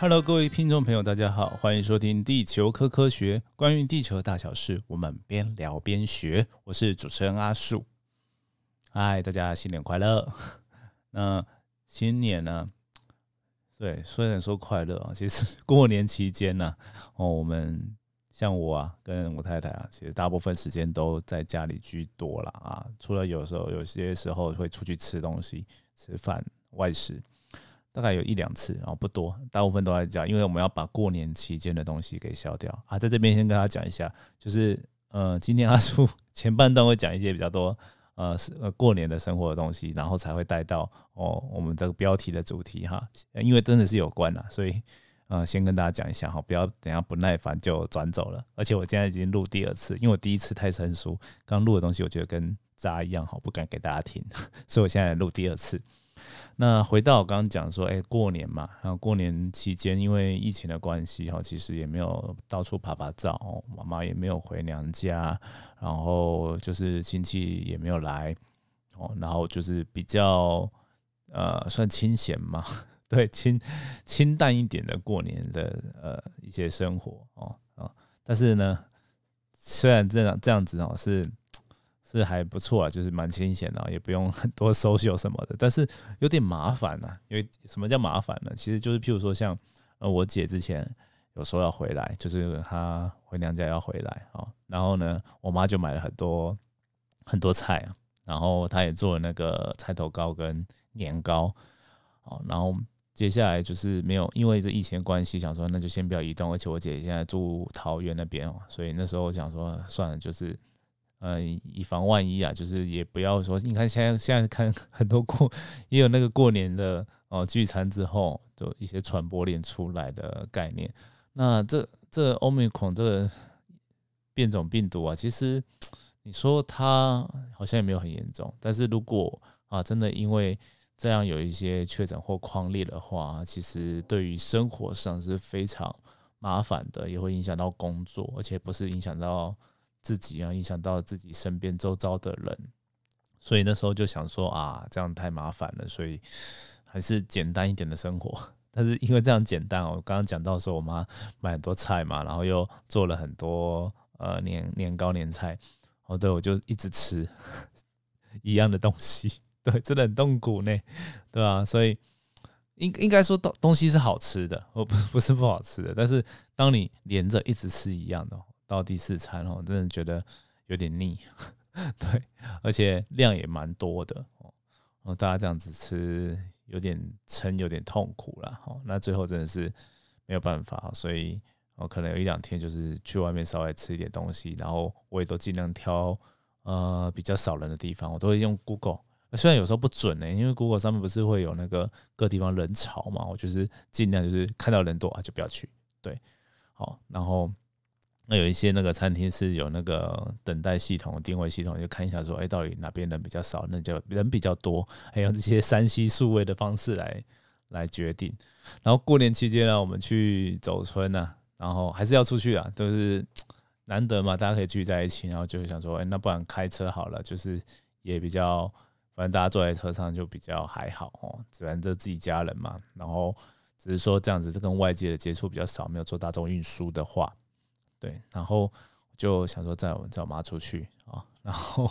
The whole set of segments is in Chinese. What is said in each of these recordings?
Hello，各位听众朋友，大家好，欢迎收听《地球科科学》，关于地球大小事，我们边聊边学。我是主持人阿树。嗨，大家新年快乐！那新年呢？对，虽然说快乐啊，其实过年期间呢，哦，我们像我啊，跟我太太啊，其实大部分时间都在家里居多了啊。除了有时候有些时候会出去吃东西、吃饭、外食。大概有一两次，然后不多，大部分都在家，因为我们要把过年期间的东西给消掉啊。在这边先跟大家讲一下，就是呃，今天阿叔 前半段会讲一些比较多呃是呃过年的生活的东西，然后才会带到哦我们这个标题的主题哈，因为真的是有关啦，所以呃先跟大家讲一下哈，不要等下不耐烦就转走了。而且我现在已经录第二次，因为我第一次太生疏，刚录的东西我觉得跟渣一样好，不敢给大家听，所以我现在录第二次。那回到我刚刚讲说，哎，过年嘛，然后过年期间因为疫情的关系哈，其实也没有到处拍拍照，妈妈也没有回娘家，然后就是亲戚也没有来，哦，然后就是比较呃算清闲嘛，对，清清淡一点的过年的呃一些生活哦啊，但是呢，虽然这样这样子哦是。是还不错啊，就是蛮清闲的，也不用很多 搜秀什么的，但是有点麻烦啊。因为什么叫麻烦呢？其实就是譬如说，像呃我姐之前有说要回来，就是她回娘家要回来啊，然后呢，我妈就买了很多很多菜啊，然后她也做了那个菜头糕跟年糕，哦，然后接下来就是没有因为这疫情关系，想说那就先不要移动，而且我姐现在住桃园那边哦，所以那时候我想说算了，就是。呃，以防万一啊，就是也不要说，你看现在现在看很多过，也有那个过年的哦聚餐之后，就一些传播链出来的概念。那这这欧米孔这个变种病毒啊，其实你说它好像也没有很严重，但是如果啊真的因为这样有一些确诊或框列的话，其实对于生活上是非常麻烦的，也会影响到工作，而且不是影响到。自己啊，影响到自己身边周遭的人，所以那时候就想说啊，这样太麻烦了，所以还是简单一点的生活。但是因为这样简单，我刚刚讲到说我妈买很多菜嘛，然后又做了很多呃年年糕年菜，哦对，我就一直吃 一样的东西，对，真的很痛苦呢，对啊，所以应应该说东东西是好吃的，哦不不是不好吃的，但是当你连着一直吃一样的。到第四餐哦，真的觉得有点腻，对，而且量也蛮多的哦，大家这样子吃有点撑，有点痛苦了哦。那最后真的是没有办法，所以我可能有一两天就是去外面稍微吃一点东西，然后我也都尽量挑呃比较少人的地方，我都会用 Google，虽然有时候不准呢，因为 Google 上面不是会有那个各地方人潮嘛，我就是尽量就是看到人多啊就不要去，对，好，然后。那有一些那个餐厅是有那个等待系统、定位系统，就看一下说，哎，到底哪边人比较少，那就人比较多，还有这些三 C 数位的方式来来决定。然后过年期间呢，我们去走村呢，然后还是要出去啊，都是难得嘛，大家可以聚在一起，然后就想说，哎，那不然开车好了，就是也比较，反正大家坐在车上就比较还好哦，反正就自己家人嘛，然后只是说这样子，跟外界的接触比较少，没有坐大众运输的话。对，然后就想说载我载我妈出去啊，然后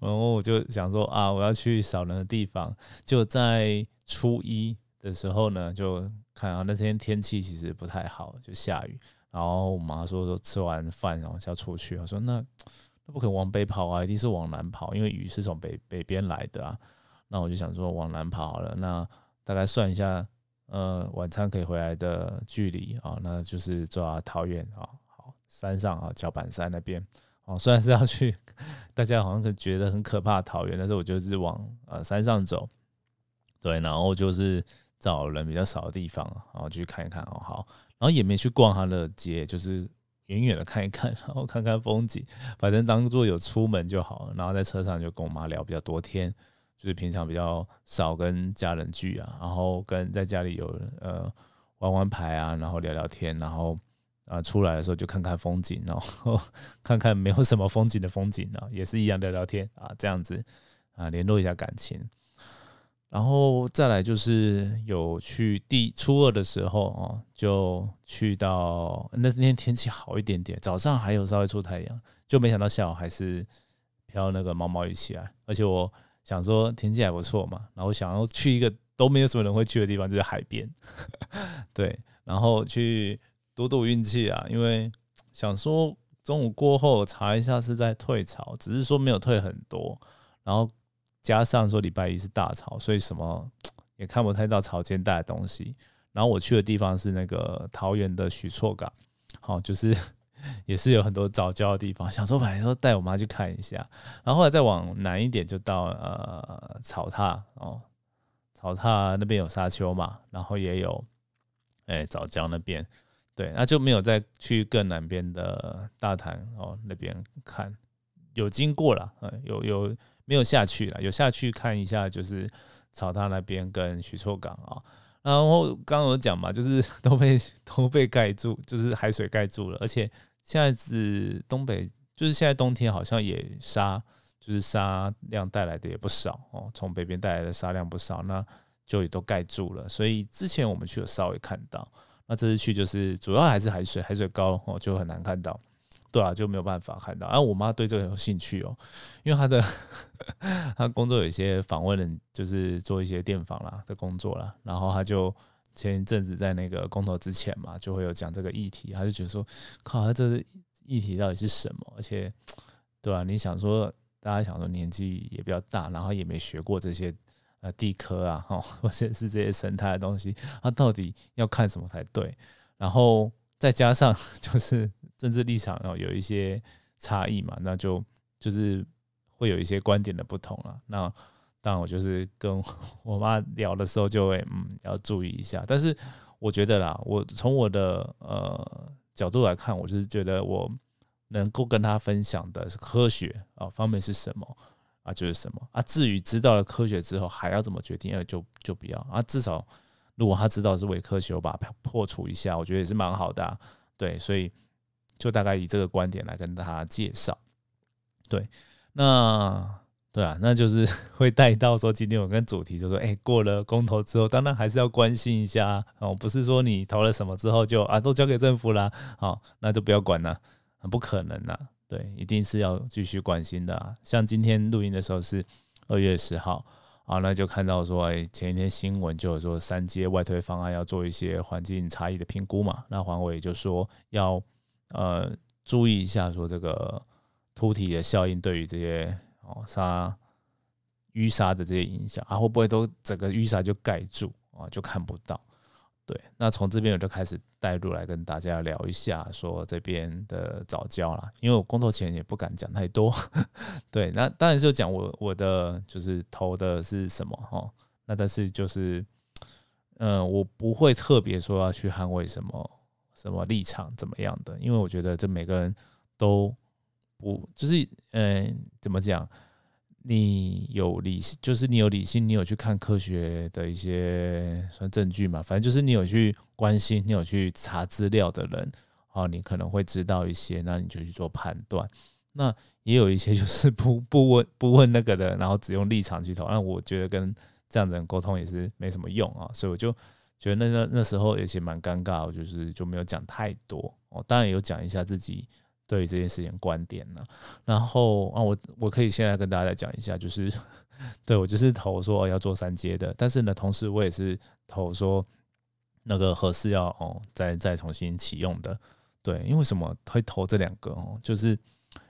然后我就想说啊，我要去少人的地方。就在初一的时候呢，就看啊那天天气其实不太好，就下雨。然后我妈说说吃完饭然后就要出去，我说那那不可能往北跑啊，一定是往南跑，因为雨是从北北边来的啊。那我就想说往南跑好了，那大概算一下，呃，晚餐可以回来的距离啊，那就是抓桃园啊。山上啊，脚板山那边哦，虽然是要去，大家好像可觉得很可怕的桃园，但是我就是往呃山上走，对，然后就是找人比较少的地方，然后去看一看哦，好，然后也没去逛他的街，就是远远的看一看，然后看看风景，反正当做有出门就好了。然后在车上就跟我妈聊比较多天，就是平常比较少跟家人聚啊，然后跟在家里有呃玩玩牌啊，然后聊聊天，然后。啊，出来的时候就看看风景，然后 看看没有什么风景的风景呢，也是一样聊聊天啊，这样子啊，联络一下感情。然后再来就是有去第初二的时候哦，就去到那天天气好一点点，早上还有稍微出太阳，就没想到下午还是飘那个毛毛雨起来。而且我想说天气还不错嘛，然后想要去一个都没有什么人会去的地方，就是海边，对，然后去赌赌运气啊，因为想说中午过后查一下是在退潮，只是说没有退很多，然后。加上说礼拜一是大潮，所以什么也看不太到潮间带的东西。然后我去的地方是那个桃园的许厝港，好，就是 也是有很多早教的地方。想说本来说带我妈去看一下，然后后来再往南一点就到呃草踏哦，草踏那边有沙丘嘛，然后也有哎早教那边，对，那就没有再去更南边的大潭哦那边看，有经过了，嗯，有有。没有下去了，有下去看一下，就是草大那边跟许厝港啊。然后刚刚有讲嘛，就是 都被都被盖住，就是海水盖住了。而且现在是东北，就是现在冬天好像也沙，就是沙量带来的也不少哦。从北边带来的沙量不少，那就也都盖住了。所以之前我们去有稍微看到，那这次去就是主要还是海水，海水高哦，就很难看到。对啊，就没有办法看到。然后我妈对这个有兴趣哦，因为她的她工作有一些访问人，就是做一些电访啦的工作啦。然后她就前一阵子在那个公投之前嘛，就会有讲这个议题，她就觉得说，靠，她这个议题到底是什么？而且，对啊，你想说，大家想说年纪也比较大，然后也没学过这些呃地科啊，哈，或者是这些生态的东西，他到底要看什么才对？然后再加上就是。政治立场哦有一些差异嘛，那就就是会有一些观点的不同了。那当然我就是跟我妈聊的时候就会嗯要注意一下。但是我觉得啦，我从我的呃角度来看，我就是觉得我能够跟他分享的是科学啊方面是什么啊就是什么啊。至于知道了科学之后还要怎么决定，那就就不要啊。至少如果他知道是伪科学，我把它破除一下，我觉得也是蛮好的。对，所以。就大概以这个观点来跟大家介绍，对，那对啊，那就是 会带到说今天我跟主题就说，哎，过了公投之后，当然还是要关心一下哦，不是说你投了什么之后就啊都交给政府啦，好，那就不要管了，不可能呐，对，一定是要继续关心的啊。像今天录音的时候是二月十号，啊，那就看到说，哎，前一天新闻就有说三阶外推方案要做一些环境差异的评估嘛，那黄伟就说要。呃，注意一下，说这个凸体的效应对于这些哦沙淤沙的这些影响啊，会不会都整个淤沙就盖住啊，就看不到？对，那从这边我就开始带入来跟大家聊一下，说这边的早教啦，因为我工作前也不敢讲太多。对，那当然就讲我我的就是投的是什么哈，那但是就是嗯，我不会特别说要去捍卫什么。什么立场怎么样的？因为我觉得这每个人都不就是，嗯，怎么讲？你有理性，就是你有理性，你有去看科学的一些算证据嘛？反正就是你有去关心，你有去查资料的人，哦，你可能会知道一些，那你就去做判断。那也有一些就是 不不问不问那个的，然后只用立场去投。那我觉得跟这样的人沟通也是没什么用啊，所以我就。觉得那那那时候有些蛮尴尬，我就是就没有讲太多哦。当然有讲一下自己对这件事情观点呢。然后啊，我我可以现在跟大家来讲一下，就是 对我就是投说要做三阶的，但是呢，同时我也是投说那个合适要哦再再重新启用的。对，因为什么会投这两个哦？就是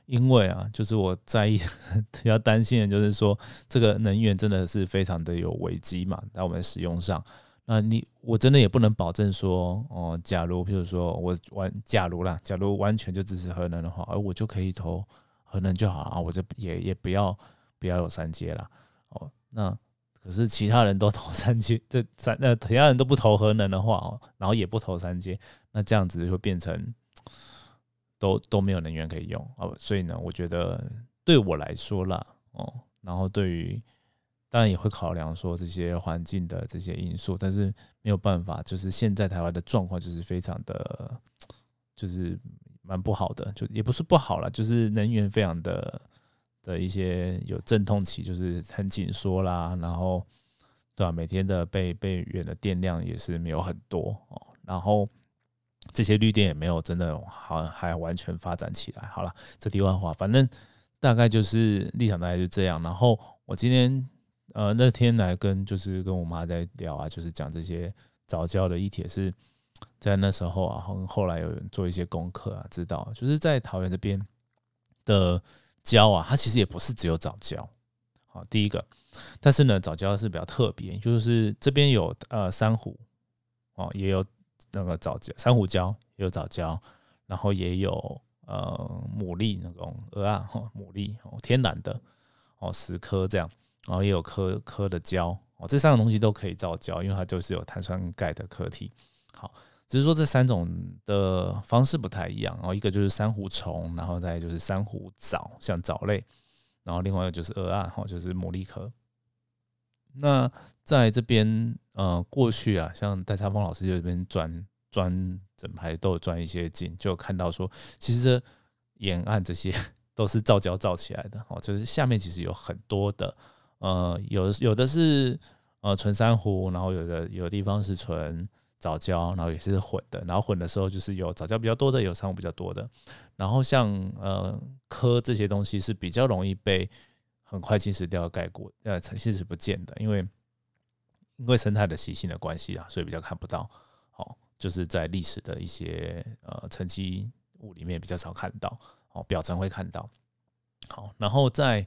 因为啊，就是我在意 比较担心的就是说这个能源真的是非常的有危机嘛，在我们使用上。那你我真的也不能保证说，哦，假如譬如说我完，假如啦，假如完全就支持核能的话，而我就可以投核能就好啊，我就也也不要不要有三阶了，哦，那可是其他人都 投三阶，这三那其他人都不投核能的话，哦，然后也不投三阶，那这样子就变成都都没有能源可以用哦，所以呢，我觉得对我来说啦，哦，然后对于。当然也会考量说这些环境的这些因素，但是没有办法，就是现在台湾的状况就是非常的，就是蛮不好的，就也不是不好了，就是能源非常的的一些有阵痛期，就是很紧缩啦，然后对吧？每天的被被源的电量也是没有很多哦，然后这些绿电也没有真的好还完全发展起来。好了，这题外话，反正大概就是立场大概就这样。然后我今天呃那天来跟就是跟我妈在聊啊，就是讲这些早教的议题，是在那时候啊，后后来有人做一些功课啊，知道就是在桃园这边的教啊，它其实也不是只有早教。好，第一个。但是呢，早教是比较特别，就是这边有呃珊瑚哦，也有那个早教珊瑚礁，也有早教，然后也有呃牡蛎那种鹅啊，牡蛎哦天然的哦十颗这样，然后也有颗颗的胶哦，这三种东西都可以造胶，因为它就是有碳酸钙的壳体。好，只是说这三种的方式不太一样哦，一个就是珊瑚虫，然后再就是珊瑚藻，像藻类，然后另外一个就是鹅啊，哦就是牡蛎壳。那在这边，呃，过去啊，像戴超峰老师就这边钻钻整排都有钻一些井，就看到说，其实这沿岸这些 都是造礁造起来的哦，就是下面其实有很多的，呃，有有的是呃纯珊瑚，然后有的有的地方是纯藻礁，然后也是混的，然后混的时候就是有藻礁比较多的，有珊瑚比较多的，然后像呃科这些东西是比较容易被。很快侵蚀掉盖过，呃，其实不见的，因为因为生态的习性的关系啊，所以比较看不到。好，就是在历史的一些呃沉积物里面比较少看到，哦，表层会看到。好，然后在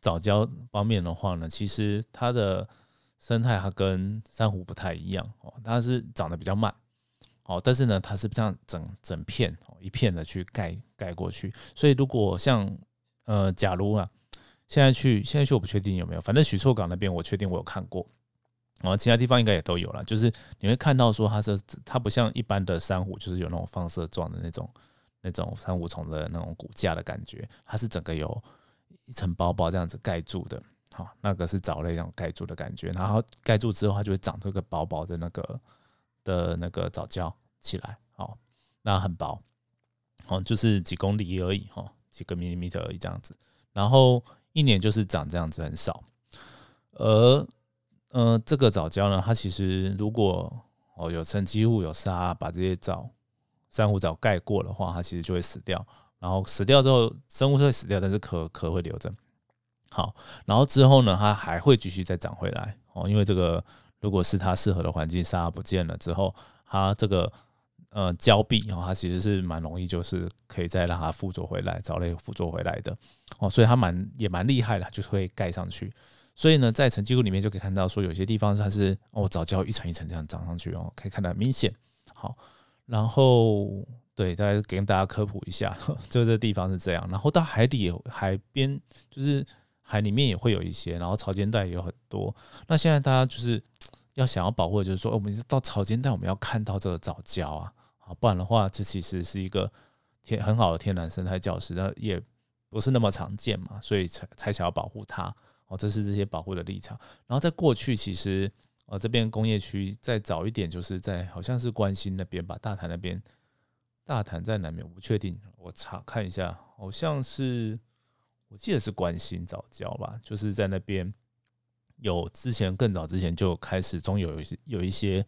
藻礁方面的话呢，其实它的生态它跟珊瑚不太一样哦，它是长得比较慢，哦，但是呢，它是这样整整片哦一片的去盖盖过去，所以如果像呃，假如啊。现在去，现在去我不确定有没有，反正许厝港那边我确定我有看过，然后其他地方应该也都有了。就是你会看到说它是它不像一般的珊瑚，就是有那种放射状的那种那种珊瑚虫的那种骨架的感觉，它是整个有一层薄薄这样子盖住的。好，那个是藻类那种盖住的感觉，然后盖住之后它就会长出个薄薄的那个的那个藻胶起来。好，那很薄，哦，就是几公里而已，哈，几个 m 米而已这样子，然后。一年就是长这样子很少，而呃这个藻礁呢，它其实如果哦有沉积物有沙把这些藻珊瑚藻盖过的话，它其实就会死掉。然后死掉之后，生物是会死掉，但是壳壳会留着。好，然后之后呢，它还会继续再长回来哦，因为这个如果是它适合的环境，沙不见了之后，它这个。呃，胶壁哦，它其实是蛮容易，就是可以再让它附着回来，藻类附着回来的哦，所以它蛮也蛮厉害的，就是会盖上去。所以呢，在沉积物里面就可以看到，说有些地方它是哦，藻胶一层一层这样长上去哦，可以看得很明显。好，然后对，再给大家科普一下，就这地方是这样。然后到海底海边，就是海里面也会有一些，然后潮间带也有很多。那现在大家就是要想要保护，就是说，我们到潮间带，我们要看到这个藻礁啊。不然的话，这其实是一个天很好的天然生态教室，那也不是那么常见嘛，所以才才想要保护它。哦，这是这些保护的立场。然后在过去，其实呃这边工业区再早一点，就是在好像是关心那边吧，大潭那边，大潭在南面，我不确定，我查看一下，好像是我记得是关心早教吧，就是在那边有之前更早之前就开始，中有有一些有一些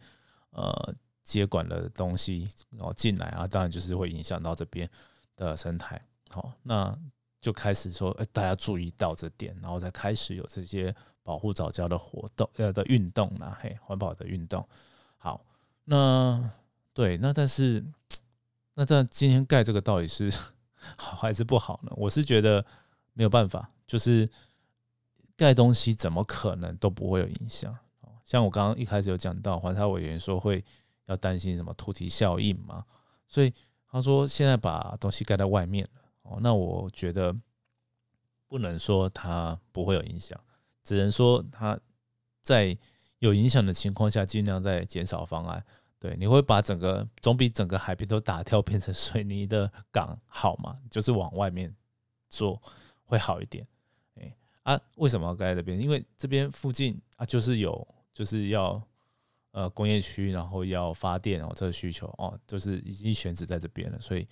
呃。接管的东西然后进来啊，当然就是会影响到这边的生态。好，那就开始说，哎，大家注意到这点，然后再开始有这些保护早教的活动呃的运动啦，嘿，环保的运动。好，那对，那但是那但今天盖这个到底是 好还是不好呢？我是觉得没有办法，就是盖东西怎么可能都不会有影响。像我刚刚一开始有讲到，环沙委员说会。要担心什么突体效应嘛？所以他说现在把东西盖在外面哦，那我觉得不能说它不会有影响，只能说它在有影响的情况下，尽量在减少方案。对，你会把整个总比整个海边都打掉变成水泥的港好嘛？就是往外面做会好一点。哎啊，为什么要盖在这边？因为这边附近啊，就是有就是要。呃，工业区，然后要发电哦，这个需求哦，就是已经选址在这边了，所以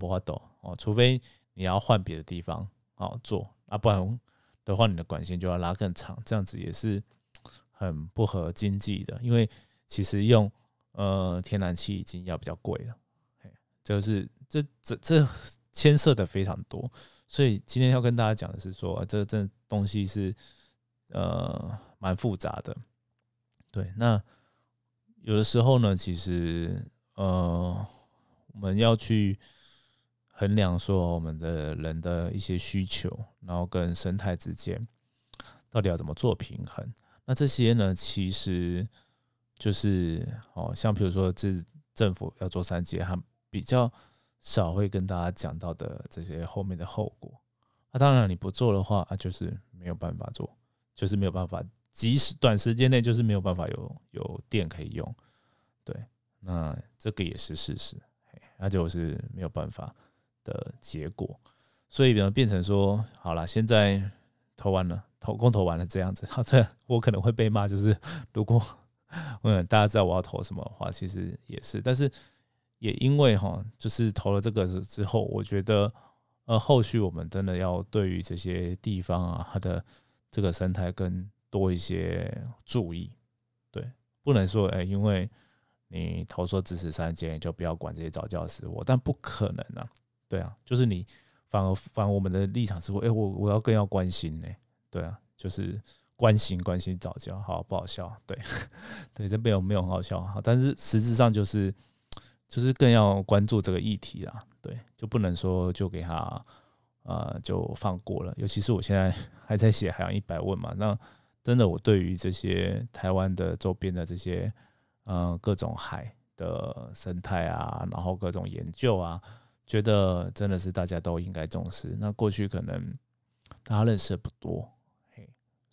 不花抖哦，除非你要换别的地方哦做，啊，不然的话，你的管线就要拉更长，这样子也是很不合经济的，因为其实用呃天然气已经要比较贵了，就是这这这牵涉的非常多，所以今天要跟大家讲的是说，这这东西是呃蛮复杂的，对，那有的时候呢，其实呃我们要去。衡量说我们的人的一些需求，然后跟生态之间到底要怎么做平衡？那这些呢，其实就是哦，像比如说这政府要做三阶，它比较少会跟大家讲到的这些后面的后果。那当然你不做的话，啊，就是没有办法做，就是没有办法，即使短时间内就是没有办法有有电可以用。对，那这个也是事实，那就是没有办法。的结果，所以呢，变成说，好了，现在投完了，投公投完了这样子，好，这我可能会被骂，就是如果 嗯大家知道我要投什么的话，其实也是，但是也因为哈，就是投了这个之后，我觉得呃，后续我们真的要对于这些地方啊，它的这个生态更多一些注意，对，不能说哎，因为你投说支持三阶，就不要管这些早教死活，但不可能啊。对啊，就是你反而反而我们的立场是说，哎，我我要更要关心呢。对啊，就是关心关心早教，好不好笑？对 对，这没有没有很好笑哈。但是实质上就是就是更要关注这个议题啦。对，就不能说就给他呃就放过了。尤其是我现在还在写海洋一百问嘛，那真的我对于这些台湾的周边的这些呃各种海的生态啊，然后各种研究啊。觉得真的是大家都应该重视。那过去可能大家认识的不多，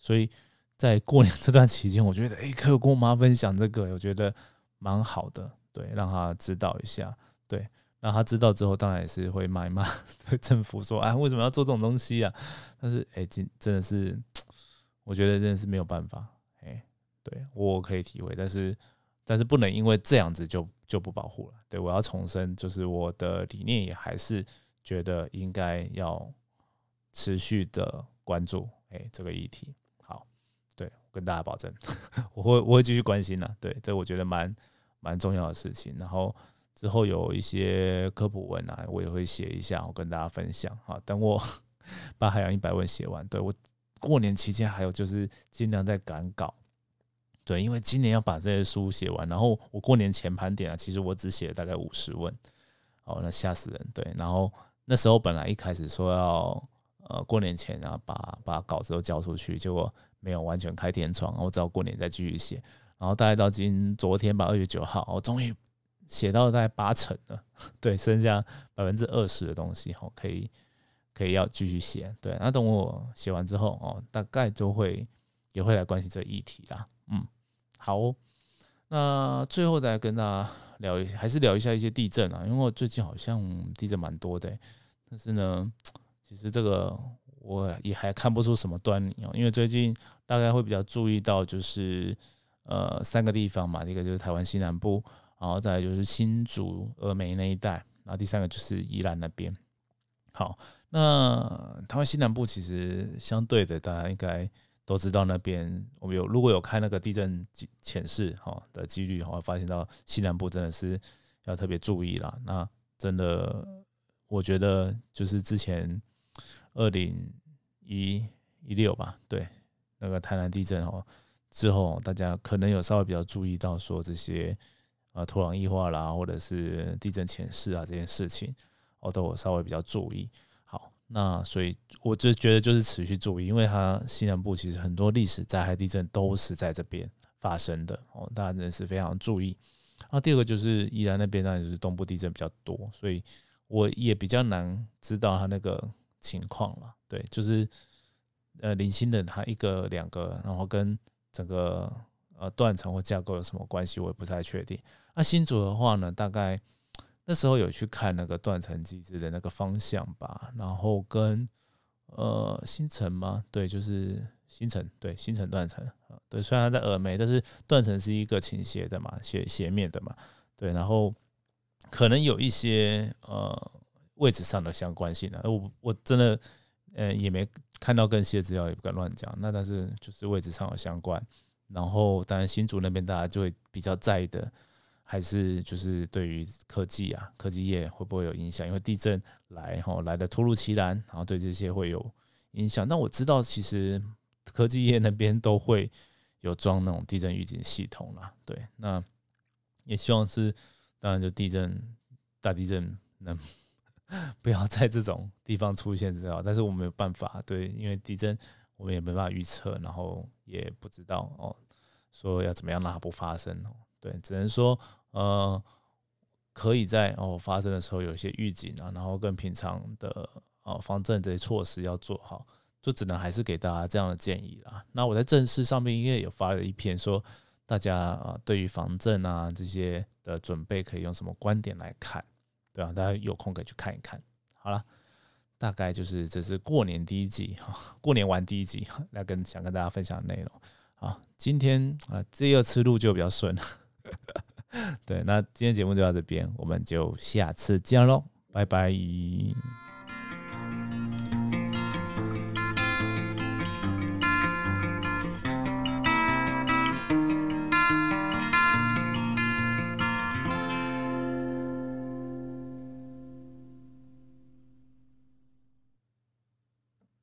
所以在过年 这段期间，我觉得哎，可以跟我妈分享这个，我觉得蛮好的，对，让她知道一下，对，让她知道之后，当然也是会骂一骂政府，说哎，为什么要做这种东西啊？但是哎，真真的是，我觉得真的是没有办法，哎，对我可以体会，但是。但是不能因为这样子就就不保护了。对我要重申，就是我的理念也还是觉得应该要持续的关注哎这个议题。对，跟大家保证，我会我会继续关心的。对，这我觉得蛮蛮重要的事情。然后之后有一些科普文啊，我也会写一下，我跟大家分享。好，等我 把海洋一百问写完，对我过年期间还有就是尽量在赶稿。对，因为今年要把这些书写完，然后我过年前盘点啊，其实我只写了大概五十问，哦，那吓死人。对，然后那时候本来一开始说要呃过年前啊把把稿子都交出去，结果没有完全开天窗，我只好过年再继续写。然后大概到今昨天吧，二月九号，我终于写到大概八成了，对，剩下百分之二十的东西，哦，可以可以要继续写。对，那等我写完之后，哦，大概就会也会来关心这议题啦。嗯，好，那最后再跟大家聊一，还是聊一下一些地震啊，因为我最近好像地震蛮多的，但是呢，其实这个我也还看不出什么端倪哦，因为最近大概会比较注意到就是呃三个地方嘛，一个就是台湾西南部，然后再就是新竹、峨眉那一带，然后第三个就是宜兰那边。好，那台湾西南部其实相对的，大家应该。都知道那边我们有如果有开那个地震潜示哈的几率哈，发现到西南部真的是要特别注意啦。那真的，我觉得就是之前二零一一六吧，对那个台南地震哦之后，大家可能有稍微比较注意到说这些啊土壤异化啦，或者是地震前示啊这件事情，我都稍微比较注意。好那所以我就觉得就是持续注意，因为它西南部其实很多历史灾害地震都是在这边发生的哦，大家真的是非常注意。那第二个就是宜兰那边当然就是东部地震比较多，所以我也比较难知道它那个情况了。对，就是呃零星的它一个两个，然后跟整个呃断层或架构有什么关系，我也不太确定。那新竹的话呢，大概。那时候有去看那个断层机制的那个方向吧，然后跟呃新城吗？对，就是新城，对，新城断层啊，对，虽然它在峨眉，但是断层是一个倾斜的嘛，斜斜面的嘛，对，然后可能有一些呃位置上的相关性的，我我真的呃也没看到更细的资料，也不敢乱讲。那但是就是位置上有相关，然后当然新竹那边大家就会比较在意的，还是就是对于科技啊，科技业会不会有影响？因为地震来哈来的突如其来，然后对这些会有影响。那我知道其实科技业那边都会有装那种地震预警系统啦，对，那也希望是当然就地震大地震能。不要在这种地方出现最好，但是我没有办法，对，因为地震我们也没办法预测，然后也不知道哦，说要怎么样让它不发生哦，对，只能说呃，可以在哦发生的时候有一些预警啊，然后跟平常的哦防震这些措施要做好，就只能还是给大家这样的建议啦。那我在正式上面因为有发了一篇说，大家啊对于防震啊这些的准备可以用什么观点来看。对啊，大家有空可以去看一看。好了，大概就是这是过年第一集哈，过年玩第一集来跟想跟大家分享的内容。好，今天啊这二次路就比较顺了。对，那今天节目就到这边，我们就下次见喽，拜拜。